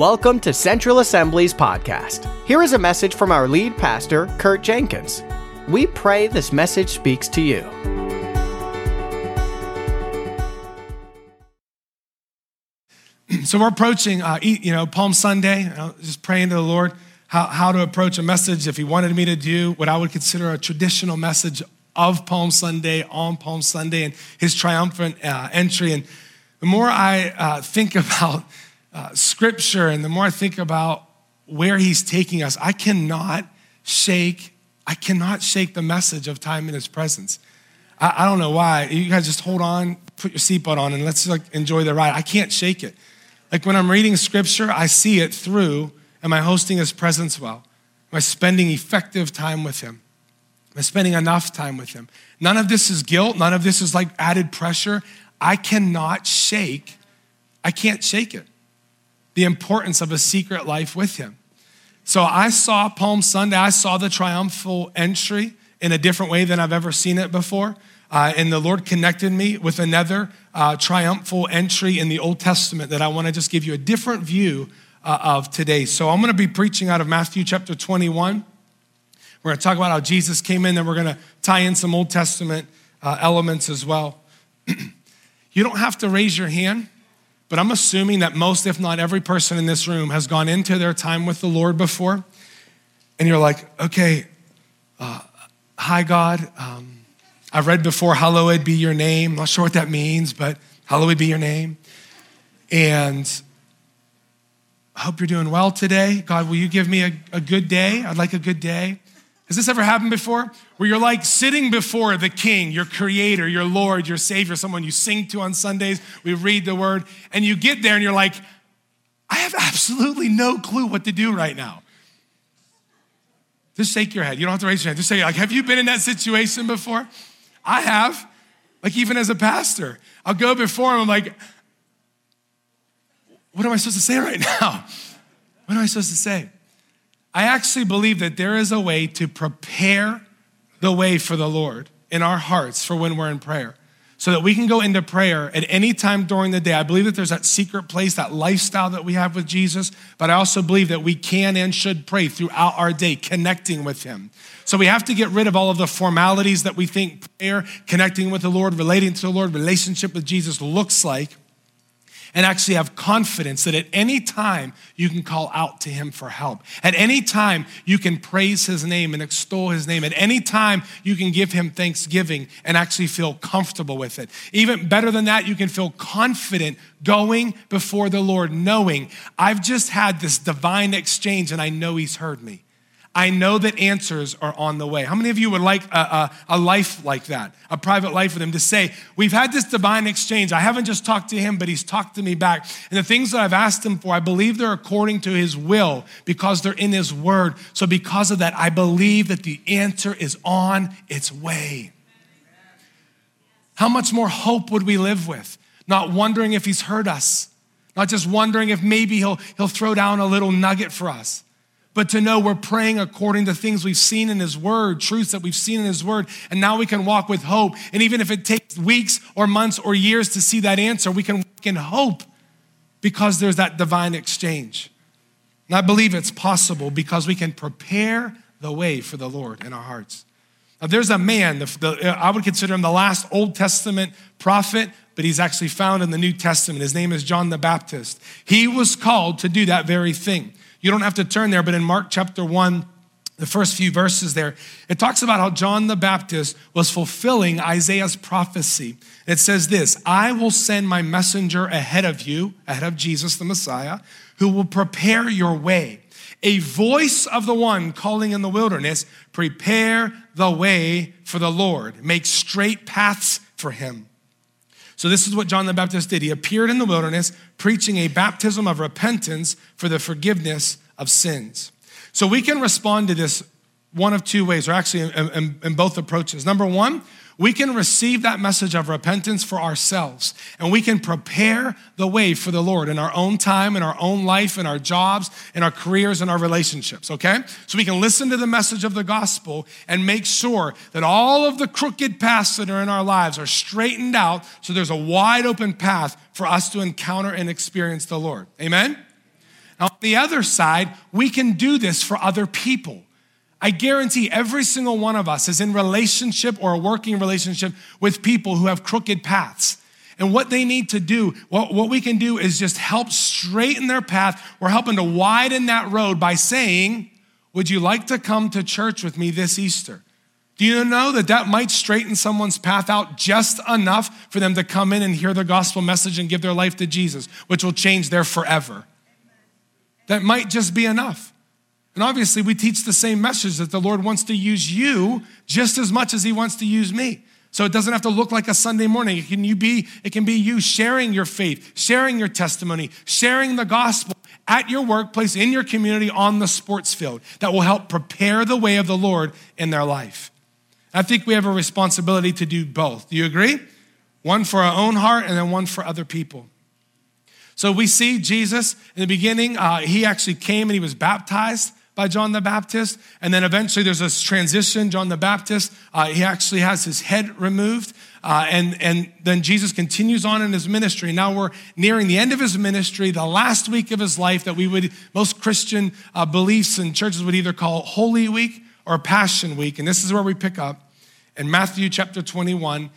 Welcome to Central Assembly's podcast. Here is a message from our lead pastor, Kurt Jenkins. We pray this message speaks to you. So we're approaching, uh, you know, Palm Sunday. Just praying to the Lord how, how to approach a message. If He wanted me to do what I would consider a traditional message of Palm Sunday on Palm Sunday and His triumphant uh, entry. And the more I uh, think about uh, Scripture and the more I think about where He's taking us, I cannot shake. I cannot shake the message of time in His presence. I, I don't know why. You guys just hold on, put your seatbelt on, and let's like enjoy the ride. I can't shake it. Like when I'm reading scripture, I see it through Am I hosting his presence well? Am I spending effective time with him? Am I spending enough time with him? None of this is guilt. None of this is like added pressure. I cannot shake, I can't shake it. The importance of a secret life with him. So I saw Palm Sunday, I saw the triumphal entry in a different way than I've ever seen it before. Uh, and the Lord connected me with another uh, triumphal entry in the Old Testament that I want to just give you a different view uh, of today. So I'm going to be preaching out of Matthew chapter 21. We're going to talk about how Jesus came in, and we're going to tie in some Old Testament uh, elements as well. you don't have to raise your hand, but I'm assuming that most, if not every person in this room, has gone into their time with the Lord before. And you're like, okay, uh, hi, God. Um, I've read before, hallowed be your name. I'm not sure what that means, but hallowed be your name. And I hope you're doing well today. God, will you give me a, a good day? I'd like a good day. Has this ever happened before? Where you're like sitting before the king, your creator, your Lord, your Savior, someone you sing to on Sundays, we read the word, and you get there and you're like, I have absolutely no clue what to do right now. Just shake your head. You don't have to raise your hand. Just say, like, have you been in that situation before? I have. Like, even as a pastor, I'll go before him, I'm like, what am I supposed to say right now? What am I supposed to say? I actually believe that there is a way to prepare the way for the Lord in our hearts for when we're in prayer so that we can go into prayer at any time during the day. I believe that there's that secret place, that lifestyle that we have with Jesus, but I also believe that we can and should pray throughout our day, connecting with Him. So we have to get rid of all of the formalities that we think prayer, connecting with the Lord, relating to the Lord, relationship with Jesus looks like and actually have confidence that at any time you can call out to him for help. At any time you can praise his name and extol his name. At any time you can give him thanksgiving and actually feel comfortable with it. Even better than that, you can feel confident going before the Lord, knowing I've just had this divine exchange and I know he's heard me. I know that answers are on the way. How many of you would like a, a, a, life like that, a private life with Him, to say, We've had this divine exchange. I haven't just talked to Him, but He's talked to me back. And the things that I've asked Him for, I believe they're according to His will because they're in His Word. So, because of that, I believe that the answer is on its way. How much more hope would we live with? Not wondering if He's heard us, not just wondering if maybe He'll, he'll throw down a little nugget for us but to know we're praying according to things we've seen in His Word, truths that we've seen in His Word, and now we can walk with hope. And even if it takes weeks or months or years to see that answer, we can walk in hope because there's that divine exchange. And I believe it's possible because we can prepare the way for the Lord in our hearts. Now, there's a man, the, the, I would consider him the last Old Testament prophet, but he's actually found in the New Testament. His name is John the Baptist. He was called to do that very thing. You don't have to turn there, but in Mark chapter 1, the first few verses there, it talks about how John the Baptist was fulfilling Isaiah's prophecy. It says this I will send my messenger ahead of you, ahead of Jesus the Messiah, who will prepare your way. A voice of the one calling in the wilderness, prepare the way for the Lord, make straight paths for him. So, this is what John the Baptist did. He appeared in the wilderness preaching a baptism of repentance for the forgiveness of sins. So, we can respond to this one of two ways, or actually in, in, in both approaches. Number one, we can receive that message of repentance for ourselves and we can prepare the way for the Lord in our own time, in our own life, in our jobs, in our careers, in our relationships, okay? So we can listen to the message of the gospel and make sure that all of the crooked paths that are in our lives are straightened out so there's a wide open path for us to encounter and experience the Lord. Amen? Now, on the other side, we can do this for other people. I guarantee every single one of us is in relationship or a working relationship with people who have crooked paths. And what they need to do, what, what we can do is just help straighten their path. We're helping to widen that road by saying, Would you like to come to church with me this Easter? Do you know that that might straighten someone's path out just enough for them to come in and hear the gospel message and give their life to Jesus, which will change their forever? That might just be enough. And obviously, we teach the same message that the Lord wants to use you just as much as He wants to use me. So it doesn't have to look like a Sunday morning. It can, you be, it can be you sharing your faith, sharing your testimony, sharing the gospel at your workplace, in your community, on the sports field that will help prepare the way of the Lord in their life. I think we have a responsibility to do both. Do you agree? One for our own heart and then one for other people. So we see Jesus in the beginning, uh, he actually came and he was baptized by John the Baptist. And then eventually there's this transition. John the Baptist, uh, he actually has his head removed. Uh, and, and then Jesus continues on in his ministry. Now we're nearing the end of his ministry, the last week of his life that we would, most Christian uh, beliefs and churches would either call Holy Week or Passion Week. And this is where we pick up. In Matthew chapter 21,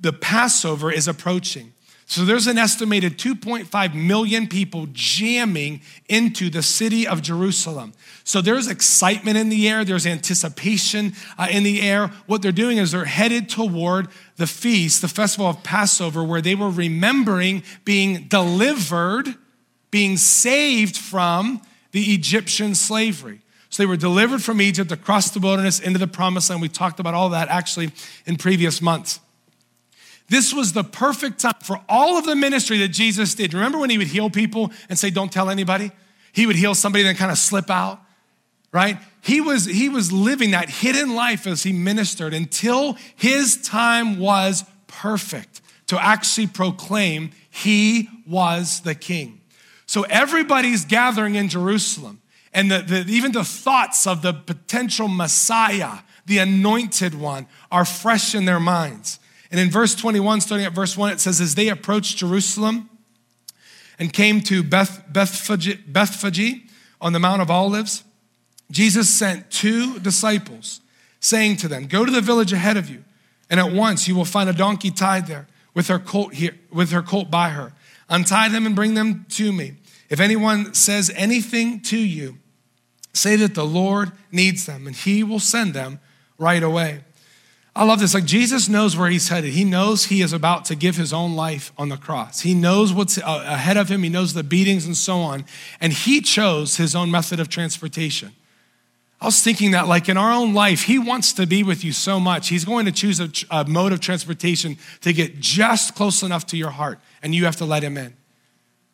the Passover is approaching. So there's an estimated 2.5 million people jamming into the city of Jerusalem. So there's excitement in the air, there's anticipation uh, in the air. What they're doing is they're headed toward the feast, the festival of Passover, where they were remembering being delivered, being saved from the Egyptian slavery. So they were delivered from Egypt across the wilderness into the promised land. We talked about all that actually in previous months. This was the perfect time for all of the ministry that Jesus did. Remember when he would heal people and say, Don't tell anybody? He would heal somebody and then kind of slip out, right? He was, he was living that hidden life as he ministered until his time was perfect to actually proclaim he was the king. So everybody's gathering in Jerusalem, and the, the, even the thoughts of the potential Messiah, the anointed one, are fresh in their minds. And in verse 21, starting at verse 1, it says, As they approached Jerusalem and came to Beth, Bethphage, Bethphage on the Mount of Olives, Jesus sent two disciples, saying to them, Go to the village ahead of you, and at once you will find a donkey tied there with her colt, here, with her colt by her. Untie them and bring them to me. If anyone says anything to you, say that the Lord needs them, and he will send them right away. I love this. Like Jesus knows where he's headed. He knows he is about to give his own life on the cross. He knows what's uh, ahead of him. He knows the beatings and so on. And he chose his own method of transportation. I was thinking that, like in our own life, he wants to be with you so much. He's going to choose a, a mode of transportation to get just close enough to your heart, and you have to let him in.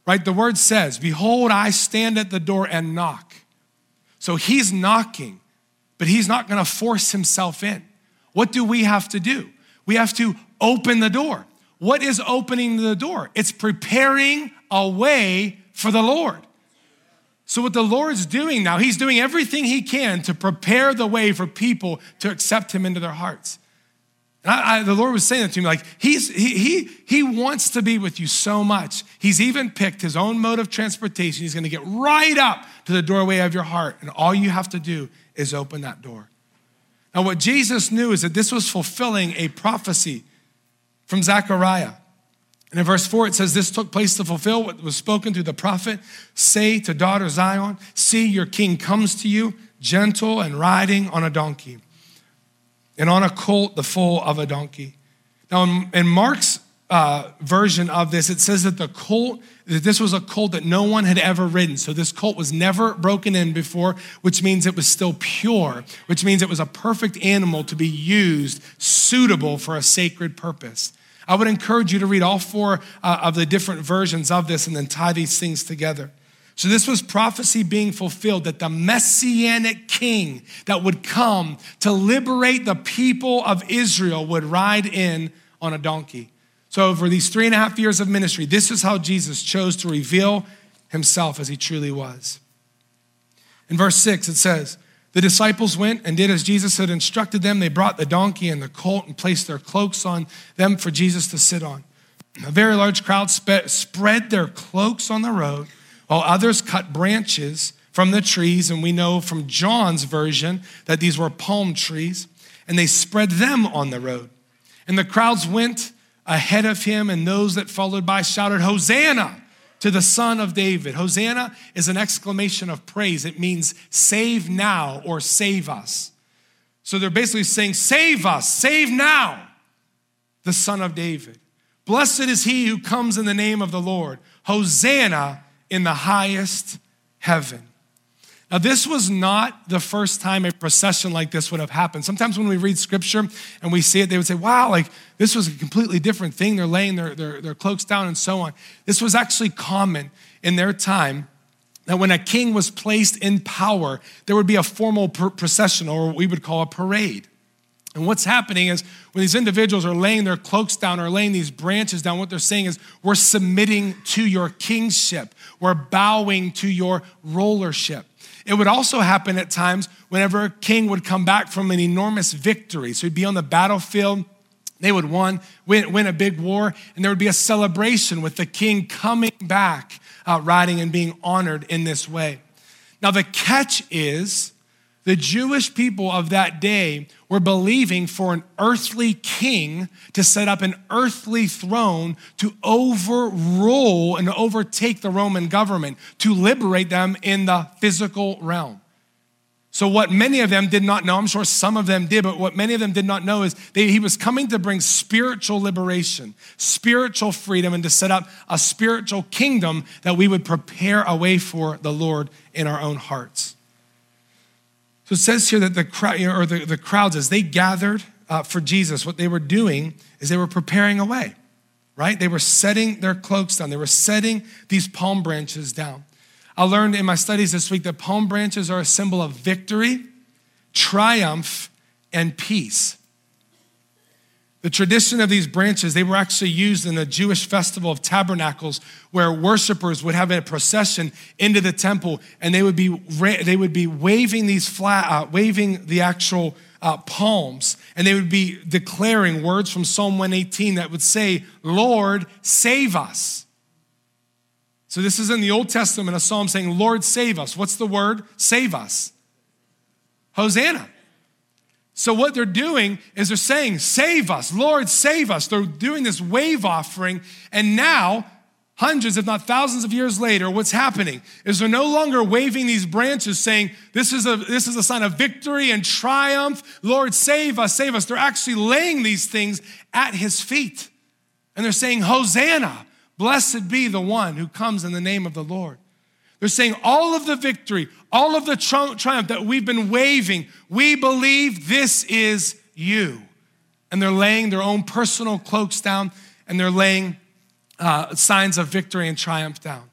Right? The word says, Behold, I stand at the door and knock. So he's knocking, but he's not going to force himself in. What do we have to do? We have to open the door. What is opening the door? It's preparing a way for the Lord. So, what the Lord's doing now, He's doing everything He can to prepare the way for people to accept Him into their hearts. And I, I, the Lord was saying that to me, like he's, he, he, he wants to be with you so much. He's even picked his own mode of transportation. He's going to get right up to the doorway of your heart, and all you have to do is open that door. Now, what Jesus knew is that this was fulfilling a prophecy from Zechariah. And in verse 4, it says, This took place to fulfill what was spoken through the prophet. Say to daughter Zion, See, your king comes to you, gentle and riding on a donkey, and on a colt, the foal of a donkey. Now, in Mark's uh, version of this, it says that the colt, that this was a colt that no one had ever ridden. So this colt was never broken in before, which means it was still pure, which means it was a perfect animal to be used, suitable for a sacred purpose. I would encourage you to read all four uh, of the different versions of this and then tie these things together. So, this was prophecy being fulfilled that the messianic king that would come to liberate the people of Israel would ride in on a donkey. So, over these three and a half years of ministry, this is how Jesus chose to reveal himself as he truly was. In verse 6, it says, The disciples went and did as Jesus had instructed them. They brought the donkey and the colt and placed their cloaks on them for Jesus to sit on. A very large crowd spread their cloaks on the road while others cut branches from the trees. And we know from John's version that these were palm trees, and they spread them on the road. And the crowds went ahead of him, and those that followed by shouted, Hosanna! to the Son of David. Hosanna is an exclamation of praise. It means save now or save us. So they're basically saying, Save us, save now, the Son of David. Blessed is he who comes in the name of the Lord. Hosanna in the highest heaven. Now, this was not the first time a procession like this would have happened. Sometimes when we read scripture and we see it, they would say, wow, like this was a completely different thing. They're laying their, their, their cloaks down and so on. This was actually common in their time that when a king was placed in power, there would be a formal procession or what we would call a parade. And what's happening is when these individuals are laying their cloaks down or laying these branches down, what they're saying is, We're submitting to your kingship, we're bowing to your rulership. It would also happen at times whenever a king would come back from an enormous victory. So he'd be on the battlefield. They would win, win, win a big war, and there would be a celebration with the king coming back, uh, riding and being honored in this way. Now, the catch is the Jewish people of that day were believing for an earthly king to set up an earthly throne to overrule and overtake the Roman government, to liberate them in the physical realm. So, what many of them did not know, I'm sure some of them did, but what many of them did not know is that he was coming to bring spiritual liberation, spiritual freedom, and to set up a spiritual kingdom that we would prepare a way for the Lord in our own hearts. So it says here that the crowd, or the, the crowds, as they gathered uh, for Jesus, what they were doing is they were preparing a way, right? They were setting their cloaks down. They were setting these palm branches down. I learned in my studies this week that palm branches are a symbol of victory, triumph, and peace. The tradition of these branches, they were actually used in the Jewish festival of tabernacles where worshipers would have a procession into the temple and they would be, they would be waving these flat, uh, waving the actual uh, palms and they would be declaring words from Psalm 118 that would say, Lord, save us. So this is in the Old Testament, a psalm saying, Lord, save us. What's the word? Save us. Hosanna. So, what they're doing is they're saying, Save us, Lord, save us. They're doing this wave offering. And now, hundreds, if not thousands of years later, what's happening is they're no longer waving these branches saying, This is a, this is a sign of victory and triumph. Lord, save us, save us. They're actually laying these things at his feet. And they're saying, Hosanna, blessed be the one who comes in the name of the Lord. They're saying all of the victory, all of the triumph that we've been waving, we believe this is you. And they're laying their own personal cloaks down and they're laying uh, signs of victory and triumph down.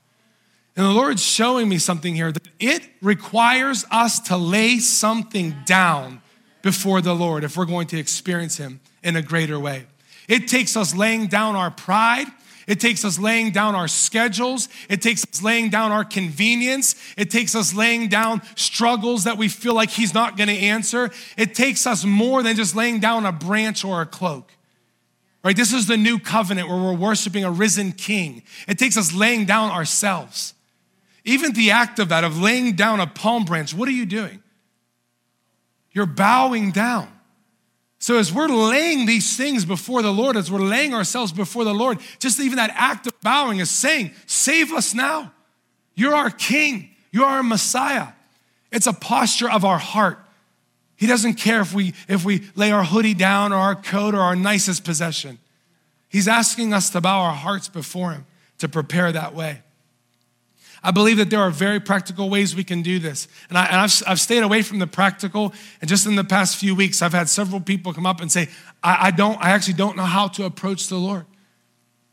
And the Lord's showing me something here that it requires us to lay something down before the Lord if we're going to experience Him in a greater way. It takes us laying down our pride. It takes us laying down our schedules. It takes us laying down our convenience. It takes us laying down struggles that we feel like He's not going to answer. It takes us more than just laying down a branch or a cloak. Right? This is the new covenant where we're worshiping a risen king. It takes us laying down ourselves. Even the act of that, of laying down a palm branch, what are you doing? You're bowing down. So, as we're laying these things before the Lord, as we're laying ourselves before the Lord, just even that act of bowing is saying, Save us now. You're our King, you're our Messiah. It's a posture of our heart. He doesn't care if we, if we lay our hoodie down or our coat or our nicest possession. He's asking us to bow our hearts before Him to prepare that way. I believe that there are very practical ways we can do this. And, I, have I've stayed away from the practical. And just in the past few weeks, I've had several people come up and say, I, I don't, I actually don't know how to approach the Lord.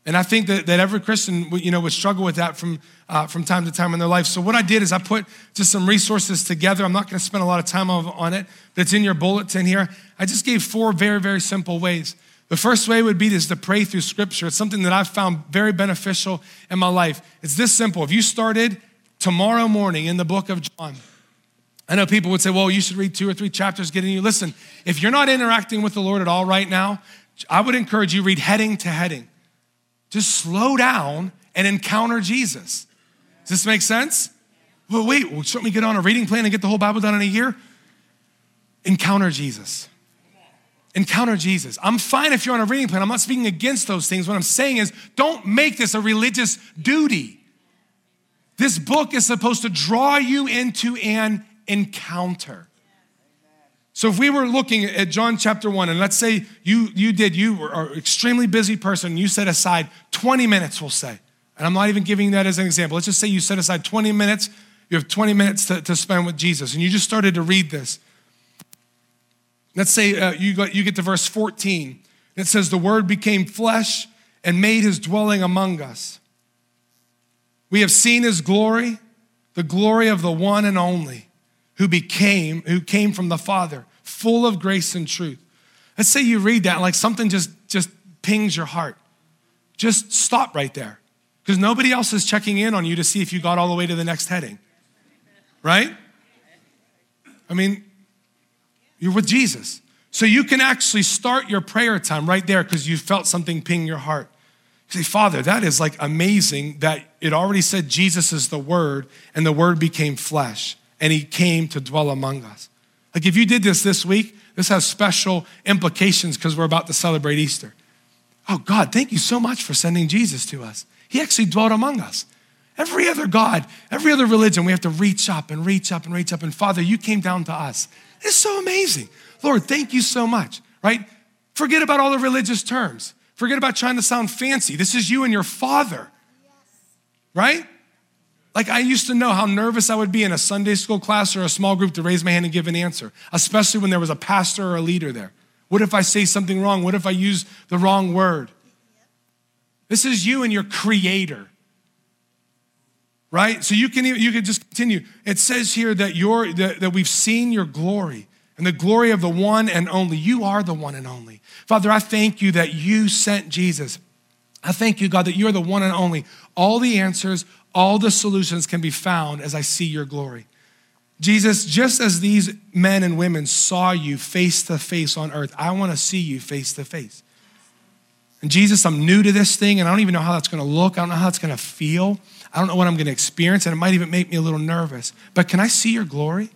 And I think that, that every Christian, you know, would struggle with that from, uh, from time to time in their life. So what I did is I put just some resources together. I'm not going to spend a lot of time on it, but it's in your bulletin here. I just gave four very, very simple ways. The first way would be this to pray through scripture. It's something that I've found very beneficial in my life. It's this simple. If you started tomorrow morning in the book of John, I know people would say, well, you should read two or three chapters getting you. Listen, if you're not interacting with the Lord at all right now, I would encourage you read heading to heading. Just slow down and encounter Jesus. Does this make sense? Well, wait, well, shouldn't we get on a reading plan and get the whole Bible done in a year? Encounter Jesus. Encounter Jesus. I'm fine if you're on a reading plan. I'm not speaking against those things. What I'm saying is don't make this a religious duty. This book is supposed to draw you into an encounter. So if we were looking at John chapter 1 and let's say you you did you are an extremely busy person you set aside 20 minutes we'll say. And I'm not even giving that as an example. Let's just say you set aside 20 minutes. You have 20 minutes to, to spend with Jesus and you just started to read this. Let's say uh, you, got, you get to verse 14. It says, The Word became flesh and made his dwelling among us. We have seen his glory, the glory of the one and only who became, who came from the Father, full of grace and truth. Let's say you read that like something just, just pings your heart. Just stop right there because nobody else is checking in on you to see if you got all the way to the next heading. Right? I mean, you're with Jesus. So you can actually start your prayer time right there because you felt something ping your heart. You say, Father, that is like amazing that it already said Jesus is the Word and the Word became flesh and He came to dwell among us. Like if you did this this week, this has special implications because we're about to celebrate Easter. Oh, God, thank you so much for sending Jesus to us. He actually dwelt among us. Every other God, every other religion, we have to reach up and reach up and reach up. And Father, you came down to us. It's so amazing. Lord, thank you so much, right? Forget about all the religious terms. Forget about trying to sound fancy. This is you and your father, right? Like I used to know how nervous I would be in a Sunday school class or a small group to raise my hand and give an answer, especially when there was a pastor or a leader there. What if I say something wrong? What if I use the wrong word? This is you and your creator right? So you can you can just continue. It says here that you're that, that we've seen your glory and the glory of the one and only. You are the one and only. Father, I thank you that you sent Jesus. I thank you, God, that you're the one and only. All the answers, all the solutions can be found as I see your glory. Jesus, just as these men and women saw you face to face on earth, I want to see you face to face. And Jesus, I'm new to this thing and I don't even know how that's going to look. I don't know how it's going to feel. I don't know what I'm going to experience, and it might even make me a little nervous. But can I see your glory?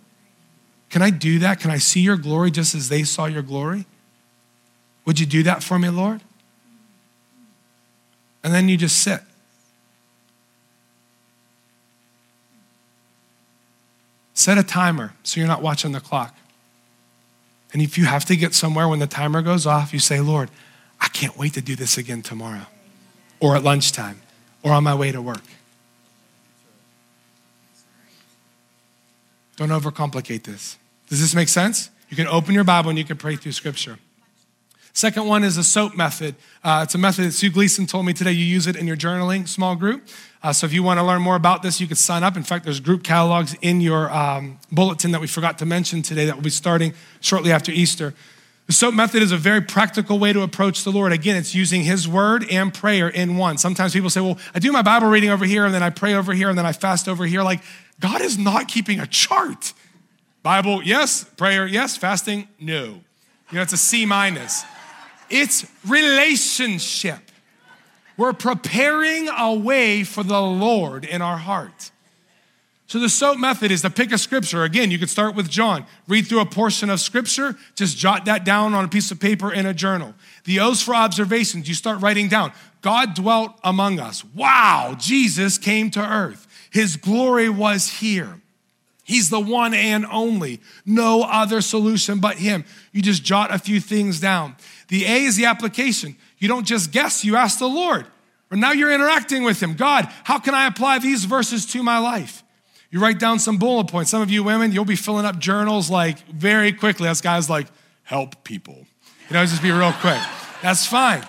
Can I do that? Can I see your glory just as they saw your glory? Would you do that for me, Lord? And then you just sit. Set a timer so you're not watching the clock. And if you have to get somewhere when the timer goes off, you say, Lord, I can't wait to do this again tomorrow, or at lunchtime, or on my way to work. Don't overcomplicate this. Does this make sense? You can open your Bible and you can pray through scripture. Second one is the SOAP method. Uh, it's a method that Sue Gleason told me today. You use it in your journaling small group. Uh, so if you want to learn more about this, you can sign up. In fact, there's group catalogs in your um, bulletin that we forgot to mention today that will be starting shortly after Easter. The SOAP method is a very practical way to approach the Lord. Again, it's using His word and prayer in one. Sometimes people say, well, I do my Bible reading over here, and then I pray over here, and then I fast over here. Like, God is not keeping a chart. Bible, yes. Prayer, yes. Fasting, no. You know, it's a C minus. It's relationship. We're preparing a way for the Lord in our heart. So the SOAP method is to pick a scripture. Again, you could start with John, read through a portion of scripture, just jot that down on a piece of paper in a journal. The O's for observations, you start writing down. God dwelt among us. Wow, Jesus came to earth. His glory was here. He's the one and only. No other solution but Him. You just jot a few things down. The A is the application. You don't just guess, you ask the Lord. Or now you're interacting with Him. God, how can I apply these verses to my life? You write down some bullet points. Some of you women, you'll be filling up journals like very quickly. That's guys like, help people. You know, just be real quick. That's fine.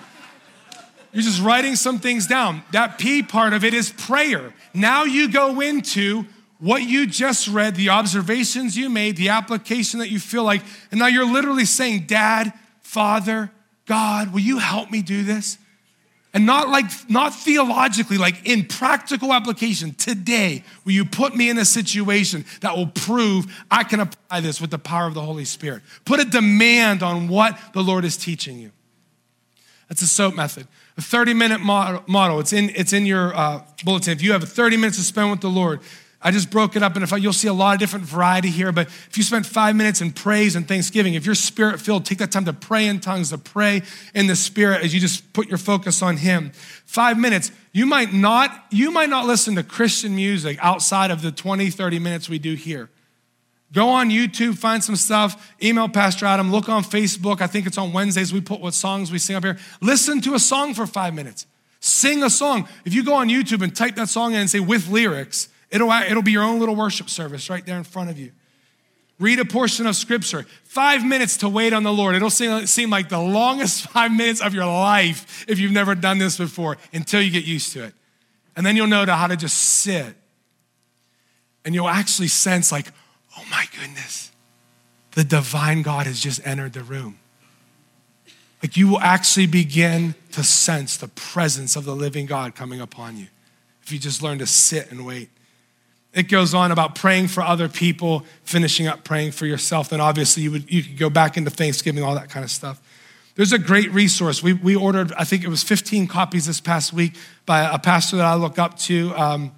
You're just writing some things down. That P part of it is prayer. Now you go into what you just read, the observations you made, the application that you feel like, and now you're literally saying, Dad, Father, God, will you help me do this? And not like, not theologically, like in practical application. Today, will you put me in a situation that will prove I can apply this with the power of the Holy Spirit? Put a demand on what the Lord is teaching you. That's a SOAP method. A 30 minute model. It's in, it's in your uh, bulletin. If you have 30 minutes to spend with the Lord, I just broke it up, and if I, you'll see a lot of different variety here. But if you spend five minutes in praise and thanksgiving, if you're spirit filled, take that time to pray in tongues, to pray in the spirit as you just put your focus on Him. Five minutes. You might not, you might not listen to Christian music outside of the 20, 30 minutes we do here. Go on YouTube, find some stuff, email Pastor Adam, look on Facebook. I think it's on Wednesdays. We put what songs we sing up here. Listen to a song for five minutes. Sing a song. If you go on YouTube and type that song in and say with lyrics, It'll, it'll be your own little worship service right there in front of you. Read a portion of scripture. Five minutes to wait on the Lord. It'll seem, seem like the longest five minutes of your life if you've never done this before until you get used to it. And then you'll know how to just sit. And you'll actually sense, like, oh my goodness, the divine God has just entered the room. Like you will actually begin to sense the presence of the living God coming upon you if you just learn to sit and wait. It goes on about praying for other people, finishing up praying for yourself. Then obviously you, would, you could go back into Thanksgiving, all that kind of stuff. There's a great resource. We, we ordered, I think it was 15 copies this past week by a pastor that I look up to. Um,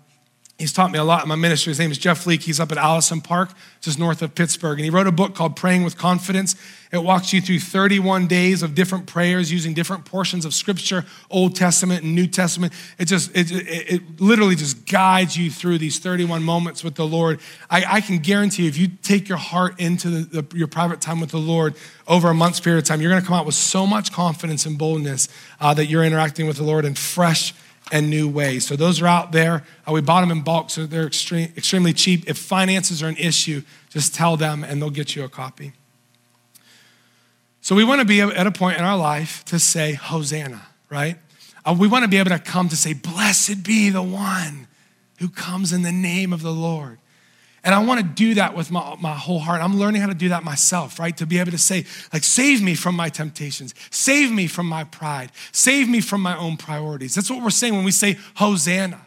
He's taught me a lot in my ministry. His name is Jeff Leake. He's up at Allison Park, just north of Pittsburgh. And he wrote a book called Praying with Confidence. It walks you through 31 days of different prayers using different portions of Scripture, Old Testament and New Testament. It just, it, it, it literally just guides you through these 31 moments with the Lord. I, I can guarantee you, if you take your heart into the, the, your private time with the Lord over a month's period of time, you're going to come out with so much confidence and boldness uh, that you're interacting with the Lord in fresh and new ways. So those are out there. Uh, we bought them in bulk, so they're extreme, extremely cheap. If finances are an issue, just tell them and they'll get you a copy. So we want to be at a point in our life to say, Hosanna, right? Uh, we want to be able to come to say, Blessed be the one who comes in the name of the Lord. And I want to do that with my, my whole heart. I'm learning how to do that myself, right? To be able to say, like, save me from my temptations, save me from my pride, save me from my own priorities. That's what we're saying when we say Hosanna.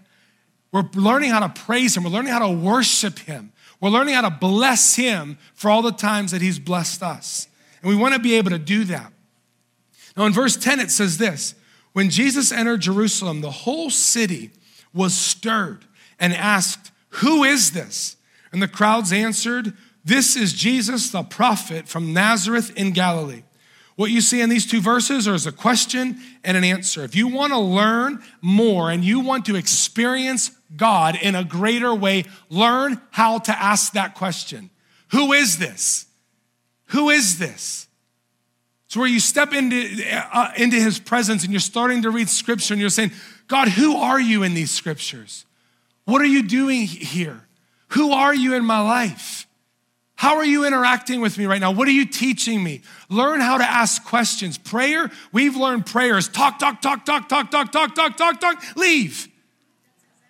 We're learning how to praise Him, we're learning how to worship Him, we're learning how to bless Him for all the times that He's blessed us. And we want to be able to do that. Now, in verse 10, it says this When Jesus entered Jerusalem, the whole city was stirred and asked, Who is this? And the crowds answered, This is Jesus, the prophet from Nazareth in Galilee. What you see in these two verses is a question and an answer. If you want to learn more and you want to experience God in a greater way, learn how to ask that question Who is this? Who is this? It's where you step into, uh, into his presence and you're starting to read scripture and you're saying, God, who are you in these scriptures? What are you doing here? Who are you in my life? How are you interacting with me right now? What are you teaching me? Learn how to ask questions. Prayer, we've learned prayers talk, talk, talk, talk, talk, talk, talk, talk, talk, talk, leave.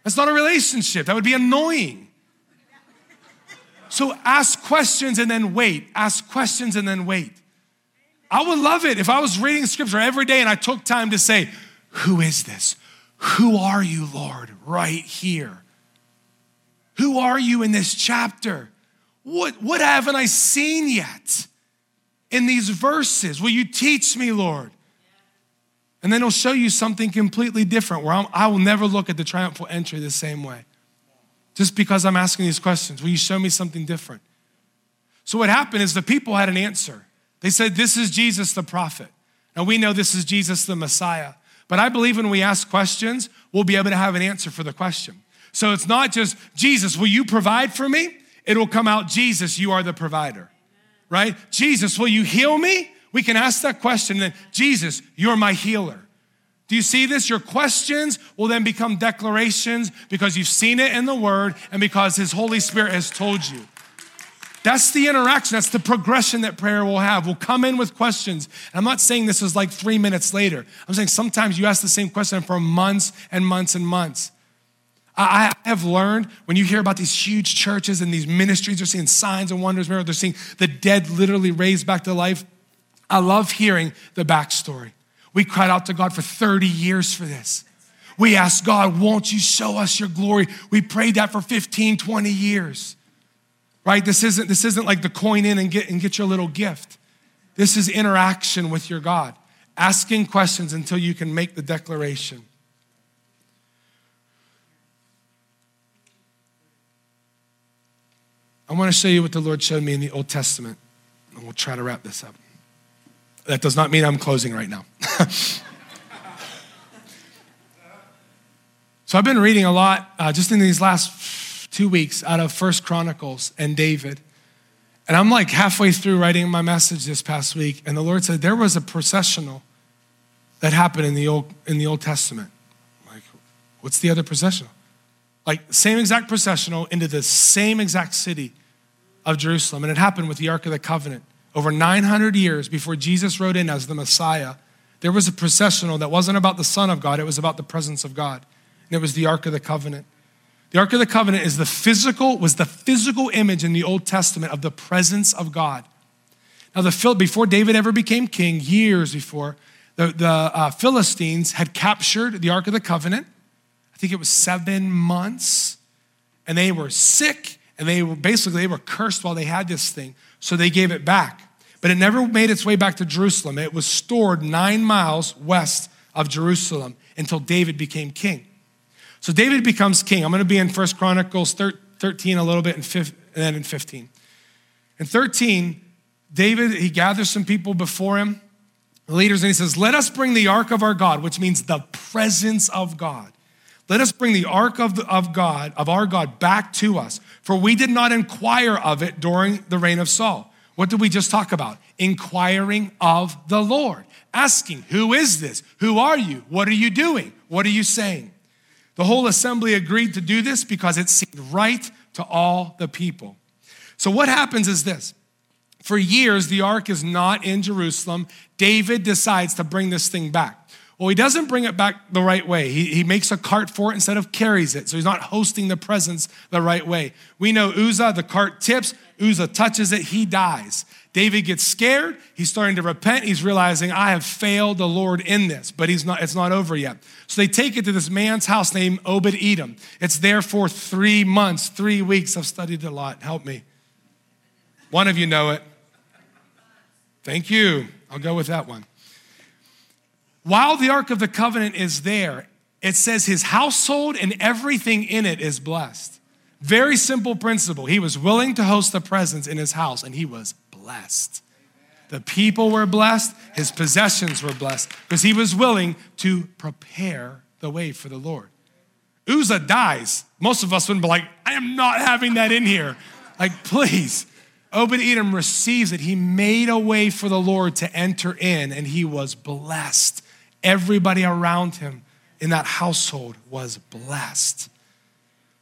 That's not a relationship. That would be annoying. So ask questions and then wait. Ask questions and then wait. I would love it if I was reading scripture every day and I took time to say, Who is this? Who are you, Lord, right here? Who are you in this chapter? What, what haven't I seen yet in these verses? Will you teach me, Lord? And then he'll show you something completely different where I'm, i will never look at the triumphal entry the same way. Just because I'm asking these questions, will you show me something different? So, what happened is the people had an answer. They said, This is Jesus the prophet. Now, we know this is Jesus the Messiah. But I believe when we ask questions, we'll be able to have an answer for the question. So it's not just, Jesus, will you provide for me? It'll come out, Jesus, you are the provider, right? Jesus, will you heal me? We can ask that question, then, Jesus, you're my healer. Do you see this? Your questions will then become declarations because you've seen it in the Word and because His Holy Spirit has told you. That's the interaction. That's the progression that prayer will have. We'll come in with questions. And I'm not saying this is like three minutes later. I'm saying sometimes you ask the same question for months and months and months. I have learned when you hear about these huge churches and these ministries, they're seeing signs and wonders, they're seeing the dead literally raised back to life. I love hearing the backstory. We cried out to God for 30 years for this. We asked God, won't you show us your glory? We prayed that for 15, 20 years. Right? This isn't, this isn't like the coin in and get, and get your little gift. This is interaction with your God. asking questions until you can make the declaration. I want to show you what the Lord showed me in the Old Testament, and we'll try to wrap this up. That does not mean I'm closing right now. so I've been reading a lot uh, just in these last two weeks out of First Chronicles and David. And I'm like halfway through writing my message this past week, and the Lord said there was a processional that happened in the Old, in the Old Testament. I'm like, what's the other processional? Like, same exact processional into the same exact city of Jerusalem. And it happened with the Ark of the Covenant. Over 900 years before Jesus rode in as the Messiah, there was a processional that wasn't about the Son of God, it was about the presence of God. And it was the Ark of the Covenant. The Ark of the Covenant is the physical, was the physical image in the Old Testament of the presence of God. Now, the before David ever became king, years before, the, the uh, Philistines had captured the Ark of the Covenant. I think it was seven months, and they were sick and they were basically they were cursed while they had this thing, so they gave it back. But it never made its way back to Jerusalem. It was stored nine miles west of Jerusalem until David became king. So David becomes king. I'm going to be in First Chronicles 13 a little bit and, and then in 15. In 13, David, he gathers some people before him, leaders, and he says, Let us bring the ark of our God, which means the presence of God. Let us bring the ark of, the, of God, of our God, back to us, for we did not inquire of it during the reign of Saul. What did we just talk about? Inquiring of the Lord, asking, Who is this? Who are you? What are you doing? What are you saying? The whole assembly agreed to do this because it seemed right to all the people. So, what happens is this for years, the ark is not in Jerusalem. David decides to bring this thing back. Well, he doesn't bring it back the right way. He, he makes a cart for it instead of carries it. So he's not hosting the presence the right way. We know Uzzah, the cart tips, Uzzah touches it, he dies. David gets scared. He's starting to repent. He's realizing, I have failed the Lord in this, but he's not, it's not over yet. So they take it to this man's house named Obed Edom. It's there for three months, three weeks. I've studied a lot. Help me. One of you know it. Thank you. I'll go with that one. While the Ark of the Covenant is there, it says his household and everything in it is blessed. Very simple principle. He was willing to host the presence in his house, and he was blessed. The people were blessed, his possessions were blessed, because he was willing to prepare the way for the Lord. Uzzah dies. Most of us wouldn't be like, I am not having that in here. Like, please. Obed Edom receives it. He made a way for the Lord to enter in, and he was blessed. Everybody around him in that household was blessed.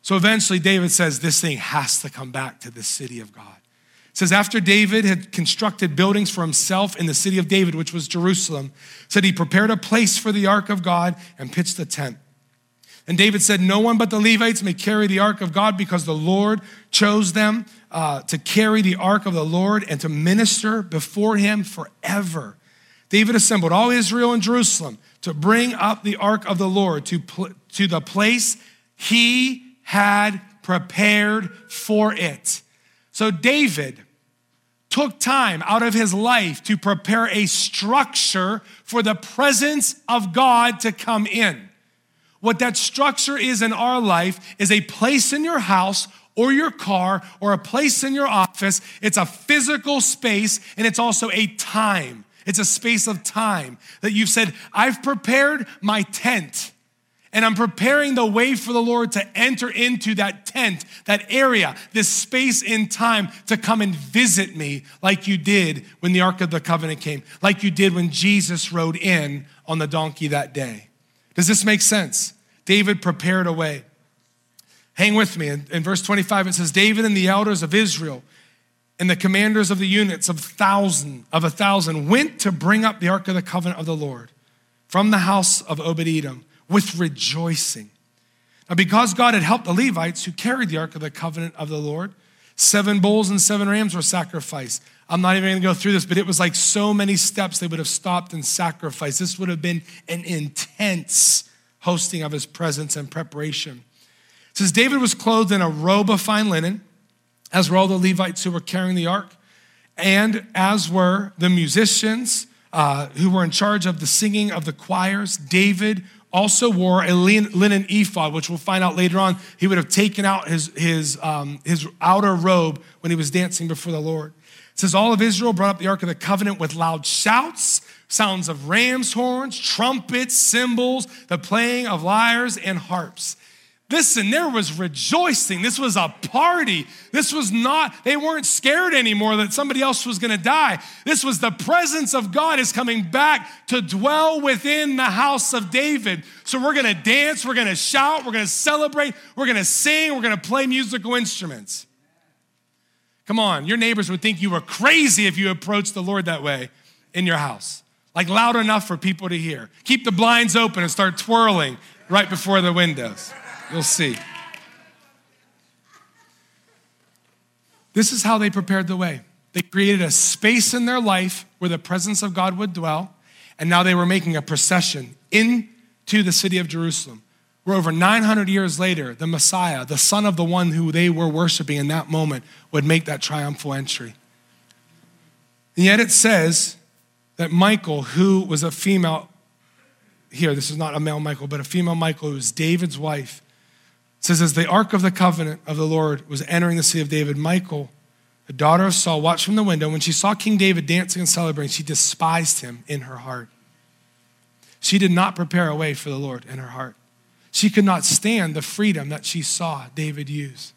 So eventually, David says, This thing has to come back to the city of God. It says, After David had constructed buildings for himself in the city of David, which was Jerusalem, said he prepared a place for the ark of God and pitched a tent. And David said, No one but the Levites may carry the ark of God because the Lord chose them uh, to carry the ark of the Lord and to minister before him forever. David assembled all Israel in Jerusalem to bring up the ark of the Lord to, pl- to the place he had prepared for it. So David took time out of his life to prepare a structure for the presence of God to come in. What that structure is in our life is a place in your house or your car or a place in your office. It's a physical space and it's also a time. It's a space of time that you've said, I've prepared my tent and I'm preparing the way for the Lord to enter into that tent, that area, this space in time to come and visit me like you did when the Ark of the Covenant came, like you did when Jesus rode in on the donkey that day. Does this make sense? David prepared a way. Hang with me. In, in verse 25, it says, David and the elders of Israel and the commanders of the units of thousand of a thousand went to bring up the ark of the covenant of the Lord from the house of Obed Edom with rejoicing. Now, because God had helped the Levites who carried the ark of the covenant of the Lord, seven bulls and seven rams were sacrificed. I'm not even going to go through this, but it was like so many steps they would have stopped and sacrificed. This would have been an intense hosting of his presence and preparation. It says David was clothed in a robe of fine linen as were all the Levites who were carrying the ark, and as were the musicians uh, who were in charge of the singing of the choirs. David also wore a linen ephod, which we'll find out later on. He would have taken out his, his, um, his outer robe when he was dancing before the Lord. It says, All of Israel brought up the Ark of the Covenant with loud shouts, sounds of ram's horns, trumpets, cymbals, the playing of lyres and harps. Listen, there was rejoicing. This was a party. This was not, they weren't scared anymore that somebody else was going to die. This was the presence of God is coming back to dwell within the house of David. So we're going to dance, we're going to shout, we're going to celebrate, we're going to sing, we're going to play musical instruments. Come on, your neighbors would think you were crazy if you approached the Lord that way in your house. Like loud enough for people to hear. Keep the blinds open and start twirling right before the windows. You'll see. This is how they prepared the way. They created a space in their life where the presence of God would dwell, and now they were making a procession into the city of Jerusalem, where over 900 years later, the Messiah, the son of the one who they were worshiping in that moment, would make that triumphal entry. And yet it says that Michael, who was a female, here, this is not a male Michael, but a female Michael, who was David's wife, it says, as the ark of the covenant of the Lord was entering the city of David, Michael, the daughter of Saul, watched from the window. When she saw King David dancing and celebrating, she despised him in her heart. She did not prepare a way for the Lord in her heart. She could not stand the freedom that she saw David use.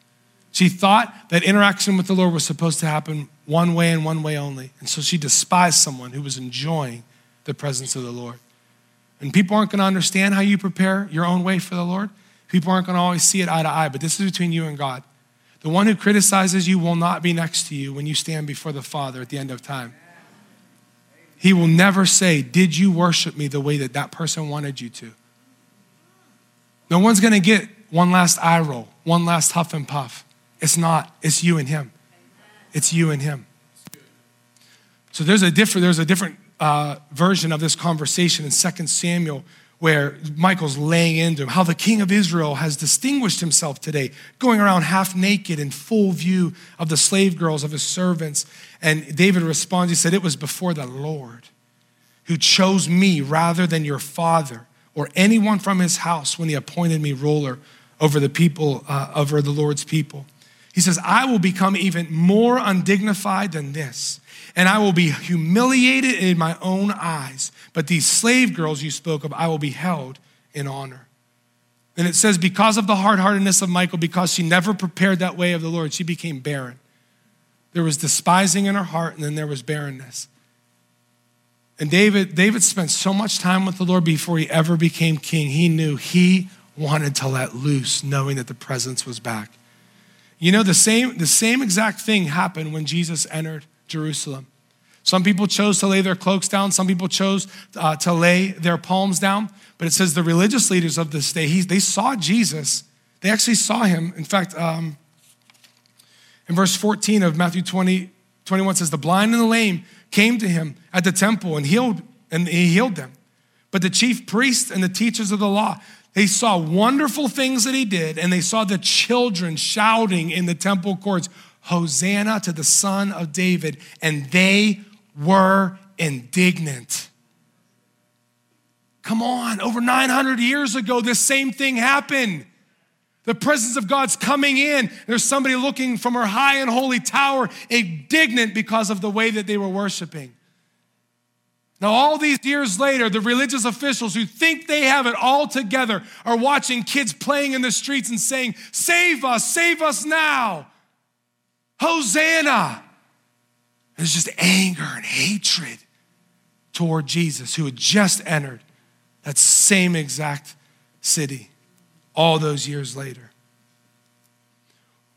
She thought that interaction with the Lord was supposed to happen one way and one way only. And so she despised someone who was enjoying the presence of the Lord. And people aren't going to understand how you prepare your own way for the Lord. People aren't going to always see it eye to eye, but this is between you and God. The one who criticizes you will not be next to you when you stand before the Father at the end of time. He will never say, Did you worship me the way that that person wanted you to? No one's going to get one last eye roll, one last huff and puff. It's not, it's you and him. It's you and him. So there's a different, there's a different uh, version of this conversation in 2 Samuel where Michael's laying into him, how the king of Israel has distinguished himself today, going around half naked in full view of the slave girls of his servants. And David responds, he said, It was before the Lord who chose me rather than your father or anyone from his house when he appointed me ruler over the people, uh, over the Lord's people. He says, I will become even more undignified than this and I will be humiliated in my own eyes. But these slave girls you spoke of, I will be held in honor. And it says, because of the hard heartedness of Michal, because she never prepared that way of the Lord, she became barren. There was despising in her heart, and then there was barrenness. And David, David spent so much time with the Lord before he ever became king. He knew he wanted to let loose, knowing that the presence was back. You know, the same, the same exact thing happened when Jesus entered Jerusalem. Some people chose to lay their cloaks down, some people chose uh, to lay their palms down. But it says the religious leaders of this day, he, they saw Jesus. They actually saw him. In fact, um, in verse 14 of Matthew 20, 21 says, The blind and the lame came to him at the temple and healed, and he healed them. But the chief priests and the teachers of the law, they saw wonderful things that he did, and they saw the children shouting in the temple courts, Hosanna to the Son of David, and they were indignant. Come on, over 900 years ago, this same thing happened. The presence of God's coming in. There's somebody looking from her high and holy tower, indignant because of the way that they were worshiping. Now, all these years later, the religious officials who think they have it all together are watching kids playing in the streets and saying, Save us, save us now. Hosanna. There's just anger and hatred toward Jesus, who had just entered that same exact city all those years later.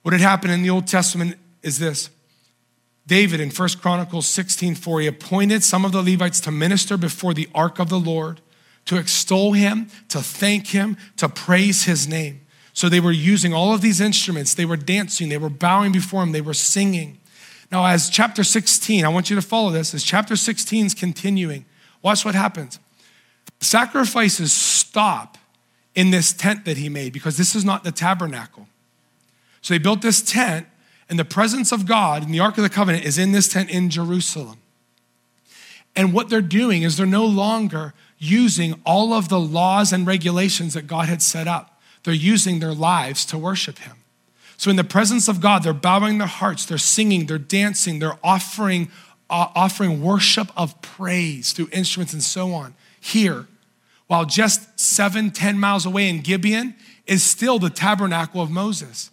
What had happened in the Old Testament is this. David in 1 Chronicles 16 4, he appointed some of the Levites to minister before the ark of the Lord, to extol him, to thank him, to praise his name. So they were using all of these instruments. They were dancing, they were bowing before him, they were singing. Now, as chapter 16, I want you to follow this, as chapter 16 is continuing, watch what happens. Sacrifices stop in this tent that he made because this is not the tabernacle. So they built this tent, and the presence of God and the Ark of the Covenant is in this tent in Jerusalem. And what they're doing is they're no longer using all of the laws and regulations that God had set up. They're using their lives to worship Him. So, in the presence of God, they're bowing their hearts, they're singing, they're dancing, they're offering, uh, offering worship of praise through instruments and so on. Here, while just seven, ten miles away in Gibeon is still the tabernacle of Moses.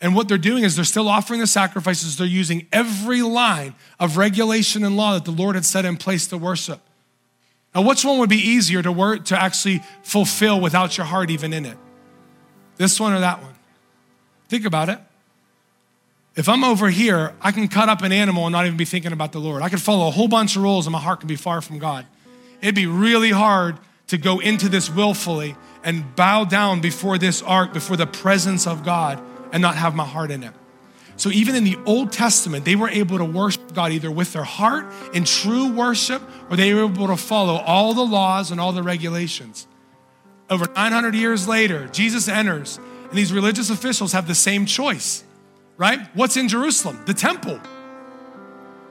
And what they're doing is they're still offering the sacrifices. They're using every line of regulation and law that the Lord had set in place to worship. Now, which one would be easier to work to actually fulfill without your heart even in it? This one or that one? Think about it. If I'm over here, I can cut up an animal and not even be thinking about the Lord. I could follow a whole bunch of rules and my heart can be far from God. It'd be really hard to go into this willfully and bow down before this ark, before the presence of God and not have my heart in it. So even in the Old Testament, they were able to worship God either with their heart in true worship or they were able to follow all the laws and all the regulations. Over 900 years later, Jesus enters, and these religious officials have the same choice, right? What's in Jerusalem? The temple.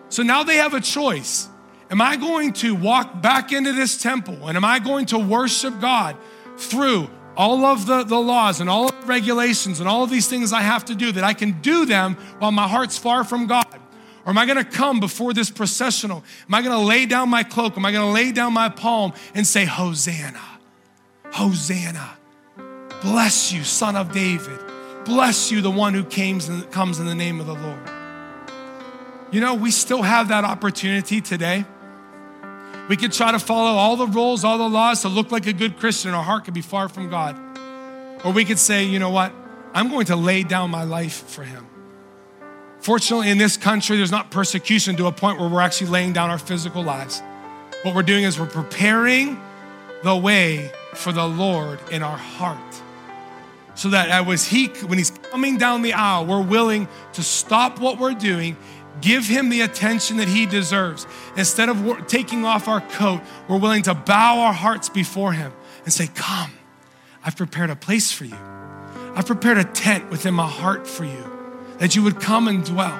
So now they have a choice. Am I going to walk back into this temple and am I going to worship God through all of the, the laws and all of the regulations and all of these things I have to do, that I can do them while my heart's far from God? Or am I gonna come before this processional? Am I gonna lay down my cloak? Am I gonna lay down my palm and say, Hosanna, Hosanna, bless you, son of David, bless you, the one who comes in the name of the Lord? You know, we still have that opportunity today. We could try to follow all the rules, all the laws to look like a good Christian. Our heart could be far from God. Or we could say, you know what? I'm going to lay down my life for Him. Fortunately, in this country, there's not persecution to a point where we're actually laying down our physical lives. What we're doing is we're preparing the way for the Lord in our heart. So that as he, when he's coming down the aisle, we're willing to stop what we're doing Give him the attention that he deserves. Instead of taking off our coat, we're willing to bow our hearts before him and say, Come, I've prepared a place for you. I've prepared a tent within my heart for you, that you would come and dwell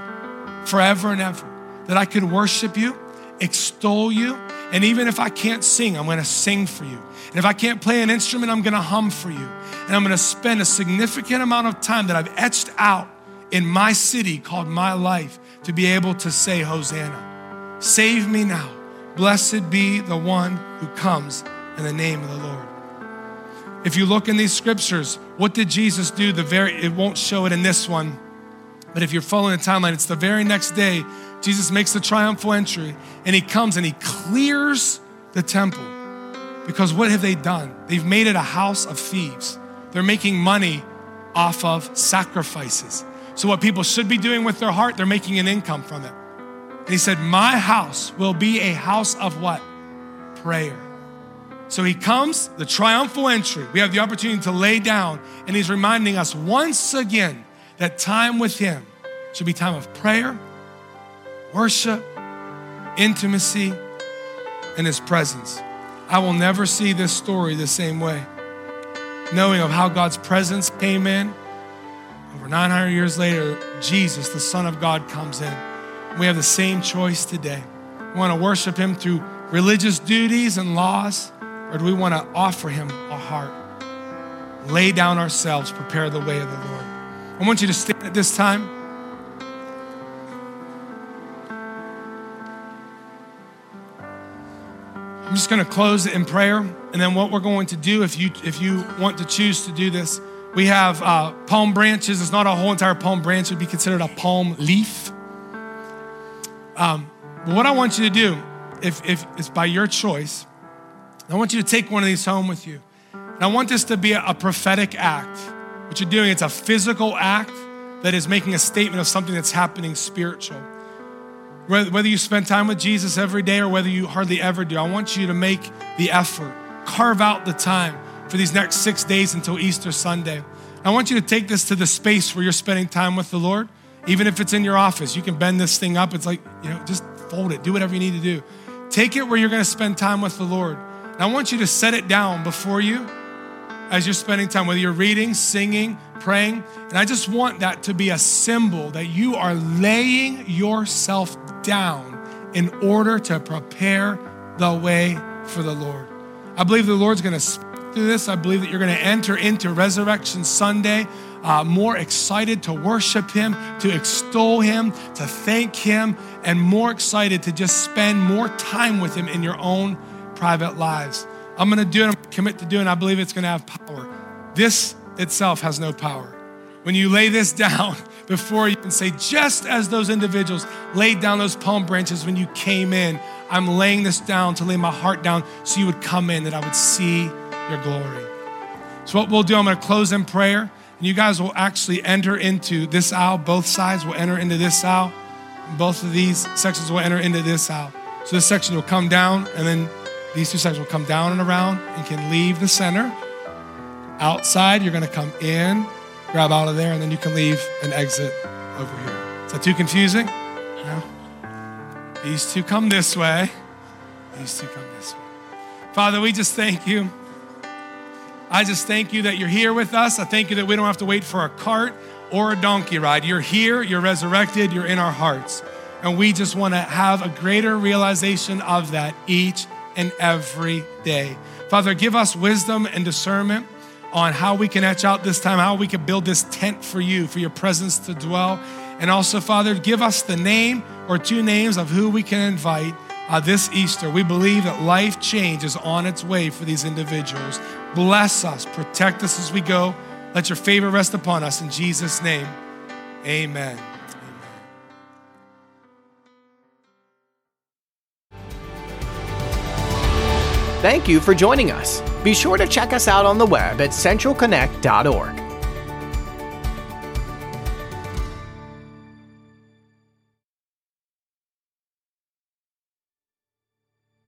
forever and ever, that I could worship you, extol you, and even if I can't sing, I'm gonna sing for you. And if I can't play an instrument, I'm gonna hum for you. And I'm gonna spend a significant amount of time that I've etched out in my city called my life to be able to say, Hosanna. Save me now. Blessed be the one who comes in the name of the Lord. If you look in these scriptures, what did Jesus do? The very it won't show it in this one, but if you're following the timeline, it's the very next day. Jesus makes the triumphal entry and he comes and he clears the temple. Because what have they done? They've made it a house of thieves. They're making money off of sacrifices. So, what people should be doing with their heart, they're making an income from it. And he said, My house will be a house of what? Prayer. So he comes, the triumphal entry. We have the opportunity to lay down, and he's reminding us once again that time with him should be time of prayer, worship, intimacy, and his presence. I will never see this story the same way. Knowing of how God's presence came in, over 900 years later, Jesus, the Son of God, comes in. We have the same choice today. We want to worship Him through religious duties and laws, or do we want to offer Him a heart? Lay down ourselves, prepare the way of the Lord. I want you to stand at this time. I'm just going to close it in prayer, and then what we're going to do, if you if you want to choose to do this, we have uh, palm branches. It's not a whole entire palm branch, it would be considered a palm leaf. Um, but what I want you to do, if, if it's by your choice, I want you to take one of these home with you. And I want this to be a, a prophetic act. What you're doing, it's a physical act that is making a statement of something that's happening spiritual. Whether you spend time with Jesus every day or whether you hardly ever do, I want you to make the effort, carve out the time for these next six days until Easter Sunday. I want you to take this to the space where you're spending time with the Lord. Even if it's in your office, you can bend this thing up. It's like, you know, just fold it, do whatever you need to do. Take it where you're going to spend time with the Lord. And I want you to set it down before you as you're spending time, whether you're reading, singing, praying. And I just want that to be a symbol that you are laying yourself down in order to prepare the way for the Lord. I believe the Lord's going to speak through this. I believe that you're going to enter into Resurrection Sunday uh, more excited to worship Him, to extol Him, to thank Him, and more excited to just spend more time with Him in your own private lives. I'm going to do it. I'm going to commit to doing. I believe it's going to have power. This itself has no power. When you lay this down before you and say, just as those individuals laid down those palm branches when you came in, I'm laying this down to lay my heart down so you would come in, that I would see your glory. So, what we'll do, I'm going to close in prayer, and you guys will actually enter into this aisle. Both sides will enter into this aisle. Both of these sections will enter into this aisle. So, this section will come down, and then these two sections will come down and around and can leave the center. Outside, you're going to come in, grab out of there, and then you can leave and exit over here. Is that too confusing? No? These two come this way. These two come this way. Father, we just thank you. I just thank you that you're here with us. I thank you that we don't have to wait for a cart or a donkey ride. You're here, you're resurrected, you're in our hearts. And we just want to have a greater realization of that each and every day. Father, give us wisdom and discernment on how we can etch out this time, how we can build this tent for you, for your presence to dwell. And also, Father, give us the name or two names of who we can invite uh, this Easter. We believe that life change is on its way for these individuals. Bless us, protect us as we go. Let your favor rest upon us in Jesus' name. Amen. Thank you for joining us. Be sure to check us out on the web at centralconnect.org.